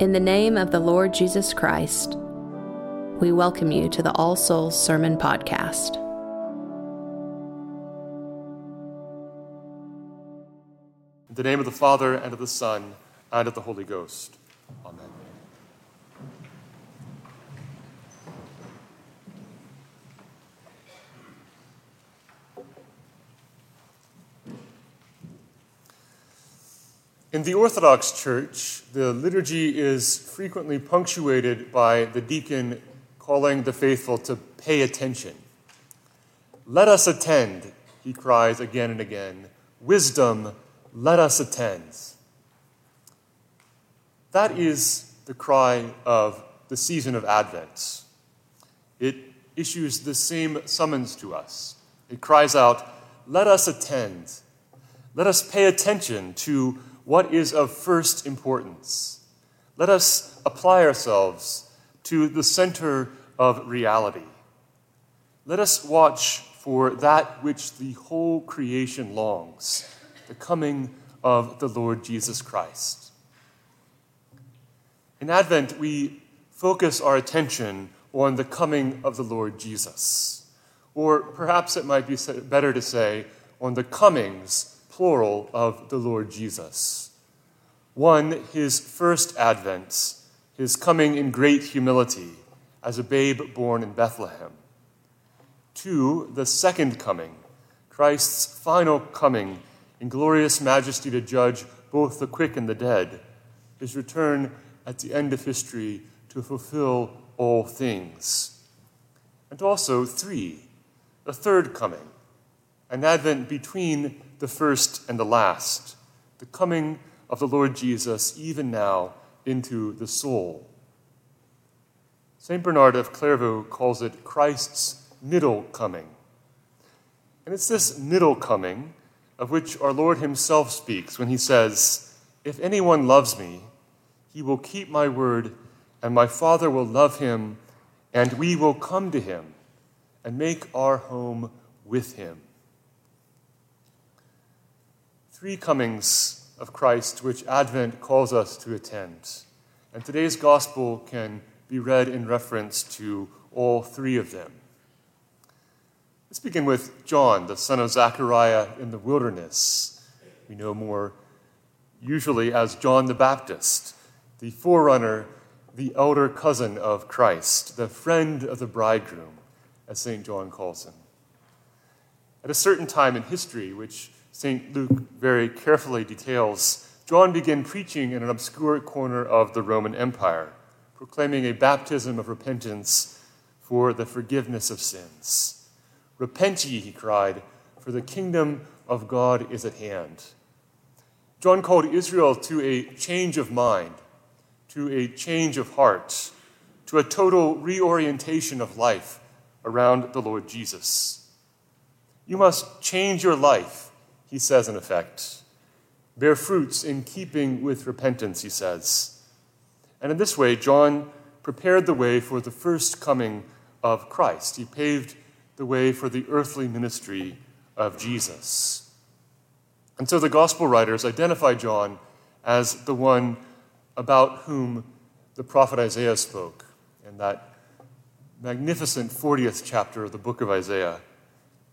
In the name of the Lord Jesus Christ, we welcome you to the All Souls Sermon Podcast. In the name of the Father, and of the Son, and of the Holy Ghost. Amen. In the Orthodox Church, the liturgy is frequently punctuated by the deacon calling the faithful to pay attention. Let us attend, he cries again and again. Wisdom, let us attend. That is the cry of the season of Advent. It issues the same summons to us. It cries out, Let us attend. Let us pay attention to what is of first importance. Let us apply ourselves to the center of reality. Let us watch for that which the whole creation longs the coming of the Lord Jesus Christ. In Advent, we focus our attention on the coming of the Lord Jesus. Or perhaps it might be better to say, on the comings plural of the Lord Jesus. One, his first advent, his coming in great humility as a babe born in Bethlehem. Two, the second coming, Christ's final coming in glorious majesty to judge both the quick and the dead, his return at the end of history to fulfill all things. And also, three, the third coming, an advent between the first and the last, the coming of the Lord Jesus even now into the soul. St. Bernard of Clairvaux calls it Christ's middle coming. And it's this middle coming of which our Lord Himself speaks when He says, If anyone loves me, he will keep my word, and my Father will love him, and we will come to him and make our home with him. Three comings of Christ which Advent calls us to attend. And today's gospel can be read in reference to all three of them. Let's begin with John, the son of Zechariah in the wilderness. We know more usually as John the Baptist, the forerunner, the elder cousin of Christ, the friend of the bridegroom, as St. John calls him. At a certain time in history, which St. Luke very carefully details, John began preaching in an obscure corner of the Roman Empire, proclaiming a baptism of repentance for the forgiveness of sins. Repent ye, he cried, for the kingdom of God is at hand. John called Israel to a change of mind, to a change of heart, to a total reorientation of life around the Lord Jesus. You must change your life he says in effect. Bear fruits in keeping with repentance, he says. And in this way, John prepared the way for the first coming of Christ. He paved the way for the earthly ministry of Jesus. And so the gospel writers identify John as the one about whom the prophet Isaiah spoke in that magnificent 40th chapter of the book of Isaiah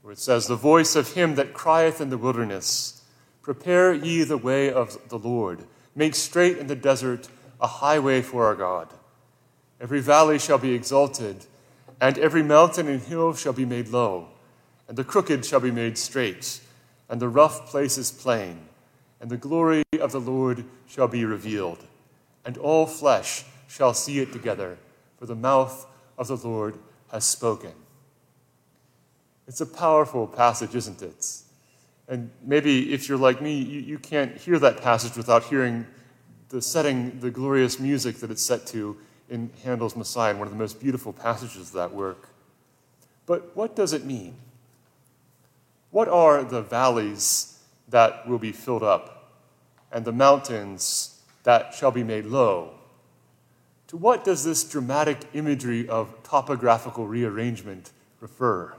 where it says, The voice of him that crieth in the wilderness, Prepare ye the way of the Lord, make straight in the desert a highway for our God. Every valley shall be exalted, and every mountain and hill shall be made low, and the crooked shall be made straight, and the rough places plain, and the glory of the Lord shall be revealed, and all flesh shall see it together, for the mouth of the Lord has spoken. It's a powerful passage, isn't it? And maybe if you're like me, you, you can't hear that passage without hearing the setting, the glorious music that it's set to in Handel's Messiah, one of the most beautiful passages of that work. But what does it mean? What are the valleys that will be filled up, and the mountains that shall be made low? To what does this dramatic imagery of topographical rearrangement refer?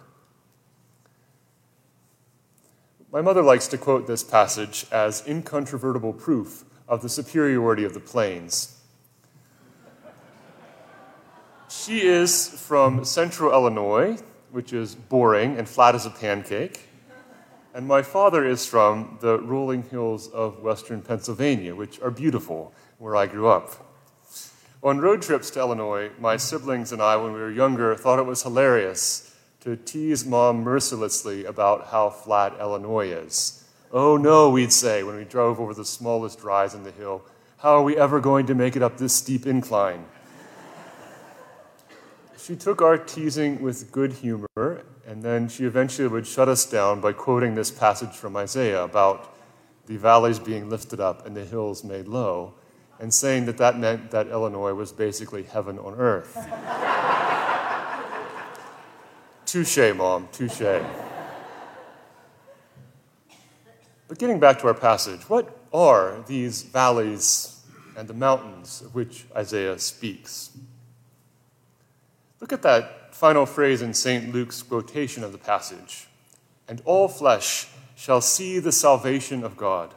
My mother likes to quote this passage as incontrovertible proof of the superiority of the plains. She is from central Illinois, which is boring and flat as a pancake. And my father is from the rolling hills of western Pennsylvania, which are beautiful, where I grew up. On road trips to Illinois, my siblings and I, when we were younger, thought it was hilarious to tease mom mercilessly about how flat Illinois is. Oh no, we'd say when we drove over the smallest rise in the hill. How are we ever going to make it up this steep incline? she took our teasing with good humor, and then she eventually would shut us down by quoting this passage from Isaiah about the valleys being lifted up and the hills made low, and saying that that meant that Illinois was basically heaven on earth. Touche, Mom, touche. But getting back to our passage, what are these valleys and the mountains of which Isaiah speaks? Look at that final phrase in St. Luke's quotation of the passage and all flesh shall see the salvation of God.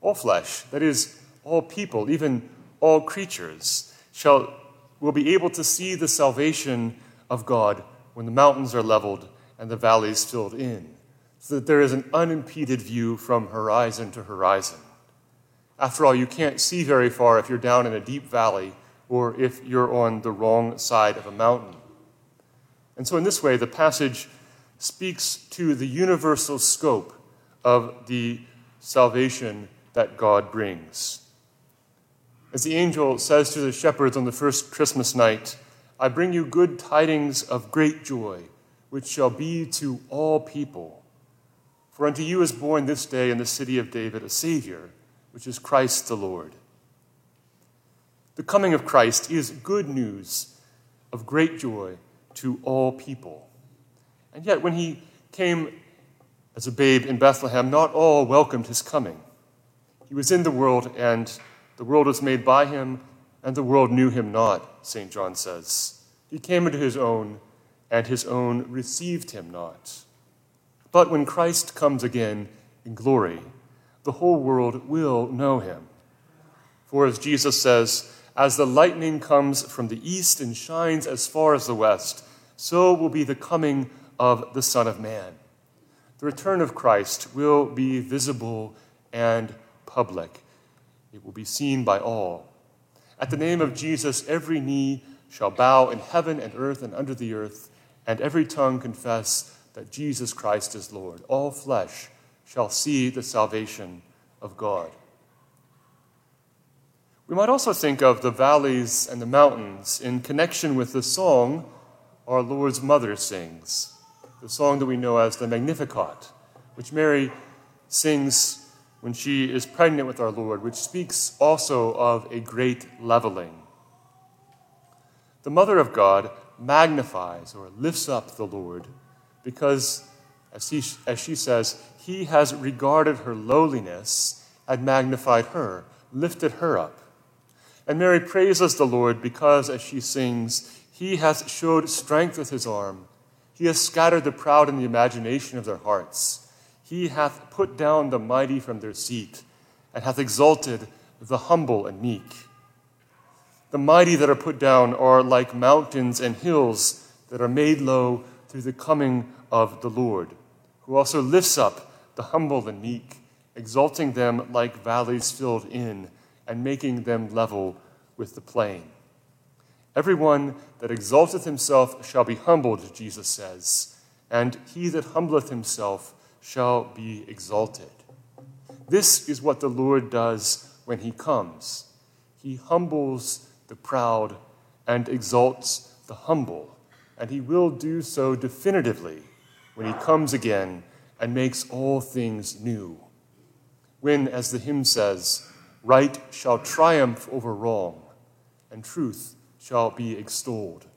All flesh, that is, all people, even all creatures, shall, will be able to see the salvation of God when the mountains are leveled and the valleys filled in, so that there is an unimpeded view from horizon to horizon. After all, you can't see very far if you're down in a deep valley or if you're on the wrong side of a mountain. And so, in this way, the passage speaks to the universal scope of the salvation that God brings. As the angel says to the shepherds on the first Christmas night, I bring you good tidings of great joy, which shall be to all people. For unto you is born this day in the city of David a Savior, which is Christ the Lord. The coming of Christ is good news of great joy to all people. And yet, when he came as a babe in Bethlehem, not all welcomed his coming. He was in the world, and the world was made by him, and the world knew him not, St. John says. He came into his own, and his own received him not. But when Christ comes again in glory, the whole world will know him. For as Jesus says, as the lightning comes from the east and shines as far as the west, so will be the coming of the Son of Man. The return of Christ will be visible and public. It will be seen by all. At the name of Jesus, every knee shall bow in heaven and earth and under the earth, and every tongue confess that Jesus Christ is Lord. All flesh shall see the salvation of God. We might also think of the valleys and the mountains in connection with the song our Lord's mother sings, the song that we know as the Magnificat, which Mary sings when she is pregnant with our Lord, which speaks also of a great leveling. The Mother of God magnifies or lifts up the Lord because, as, he, as she says, He has regarded her lowliness and magnified her, lifted her up. And Mary praises the Lord because, as she sings, He has showed strength with His arm. He has scattered the proud in the imagination of their hearts. He hath put down the mighty from their seat, and hath exalted the humble and meek. The mighty that are put down are like mountains and hills that are made low through the coming of the Lord, who also lifts up the humble and meek, exalting them like valleys filled in and making them level with the plain. Everyone that exalteth himself shall be humbled, Jesus says, and he that humbleth himself shall be exalted. This is what the Lord does when he comes. He humbles the proud and exalts the humble, and he will do so definitively when he comes again and makes all things new. When, as the hymn says, Right shall triumph over wrong, and truth shall be extolled.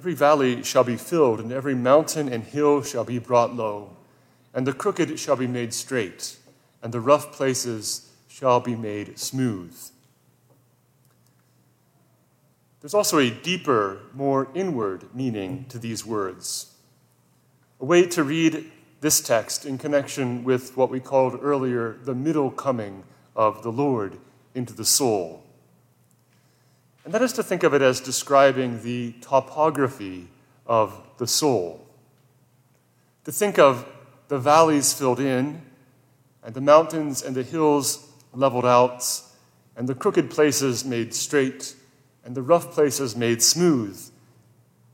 Every valley shall be filled, and every mountain and hill shall be brought low, and the crooked shall be made straight, and the rough places shall be made smooth. There's also a deeper, more inward meaning to these words. A way to read this text in connection with what we called earlier the middle coming of the Lord into the soul. And that is to think of it as describing the topography of the soul. To think of the valleys filled in, and the mountains and the hills leveled out, and the crooked places made straight, and the rough places made smooth,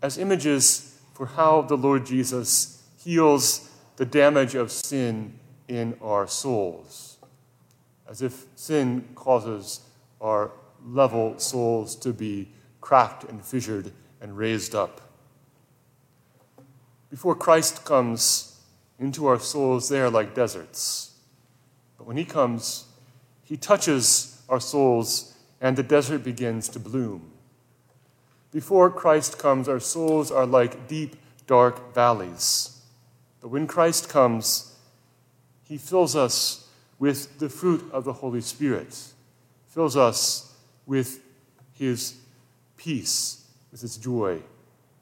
as images for how the Lord Jesus heals the damage of sin in our souls, as if sin causes our level souls to be cracked and fissured and raised up. Before Christ comes into our souls, they are like deserts. But when He comes, He touches our souls, and the desert begins to bloom. Before Christ comes, our souls are like deep, dark valleys. But when Christ comes, He fills us with the fruit of the Holy Spirit, fills us with His peace, with His joy,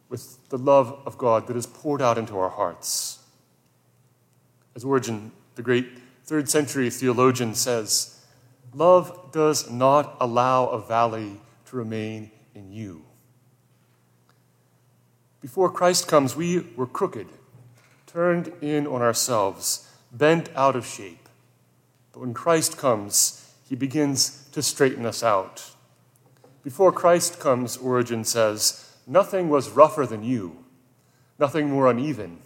with the love of God that is poured out into our hearts. As Origen, the great third century theologian, says, Love does not allow a valley to remain in you. Before Christ comes, we were crooked, turned in on ourselves, bent out of shape. But when Christ comes, he begins to straighten us out. Before Christ comes, Origen says, nothing was rougher than you, nothing more uneven.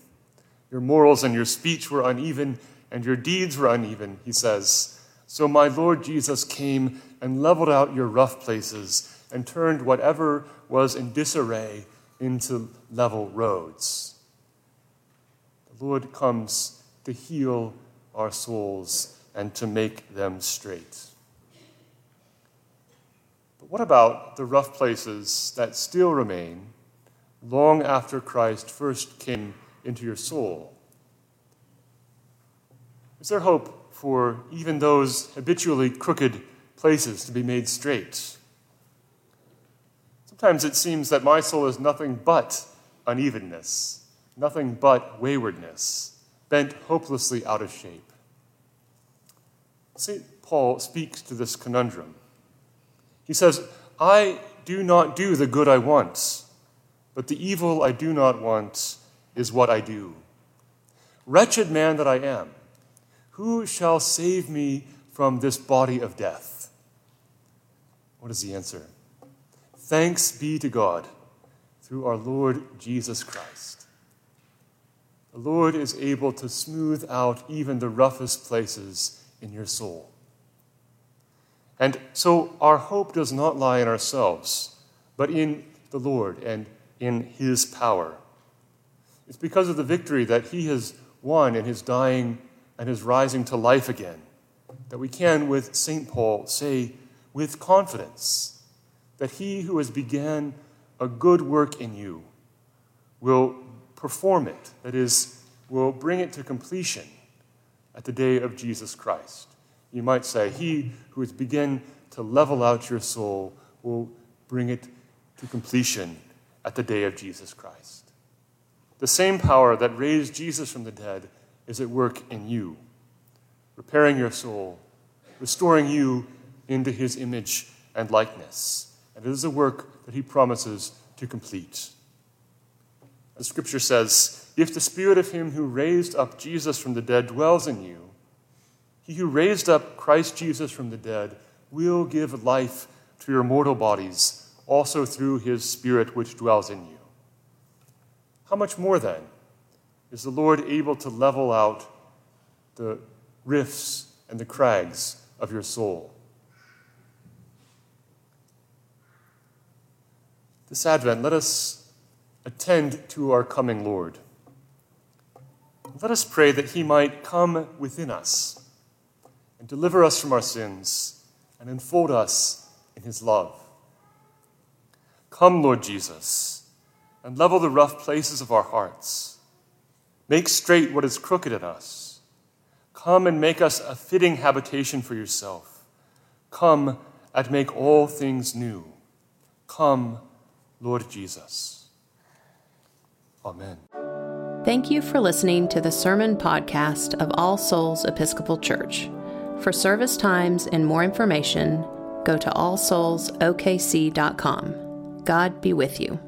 Your morals and your speech were uneven, and your deeds were uneven, he says. So my Lord Jesus came and leveled out your rough places and turned whatever was in disarray into level roads. The Lord comes to heal our souls and to make them straight. But what about the rough places that still remain long after Christ first came into your soul? Is there hope for even those habitually crooked places to be made straight? Sometimes it seems that my soul is nothing but unevenness, nothing but waywardness, bent hopelessly out of shape. St. Paul speaks to this conundrum. He says, I do not do the good I want, but the evil I do not want is what I do. Wretched man that I am, who shall save me from this body of death? What is the answer? Thanks be to God through our Lord Jesus Christ. The Lord is able to smooth out even the roughest places in your soul. And so our hope does not lie in ourselves, but in the Lord and in His power. It's because of the victory that He has won in His dying and His rising to life again that we can, with St. Paul, say with confidence that he who has began a good work in you will perform it, that is, will bring it to completion at the day of Jesus Christ. You might say, He who has begun to level out your soul will bring it to completion at the day of Jesus Christ. The same power that raised Jesus from the dead is at work in you, repairing your soul, restoring you into his image and likeness and it is a work that he promises to complete. The scripture says, If the spirit of him who raised up Jesus from the dead dwells in you, he who raised up Christ Jesus from the dead will give life to your mortal bodies, also through his spirit which dwells in you. How much more then is the Lord able to level out the rifts and the crags of your soul? This Advent, let us attend to our coming Lord. Let us pray that he might come within us and deliver us from our sins and enfold us in his love. Come, Lord Jesus, and level the rough places of our hearts. Make straight what is crooked in us. Come and make us a fitting habitation for yourself. Come and make all things new. Come, Lord Jesus. Amen. Thank you for listening to the sermon podcast of All Souls Episcopal Church. For service times and more information, go to allsoulsokc.com. God be with you.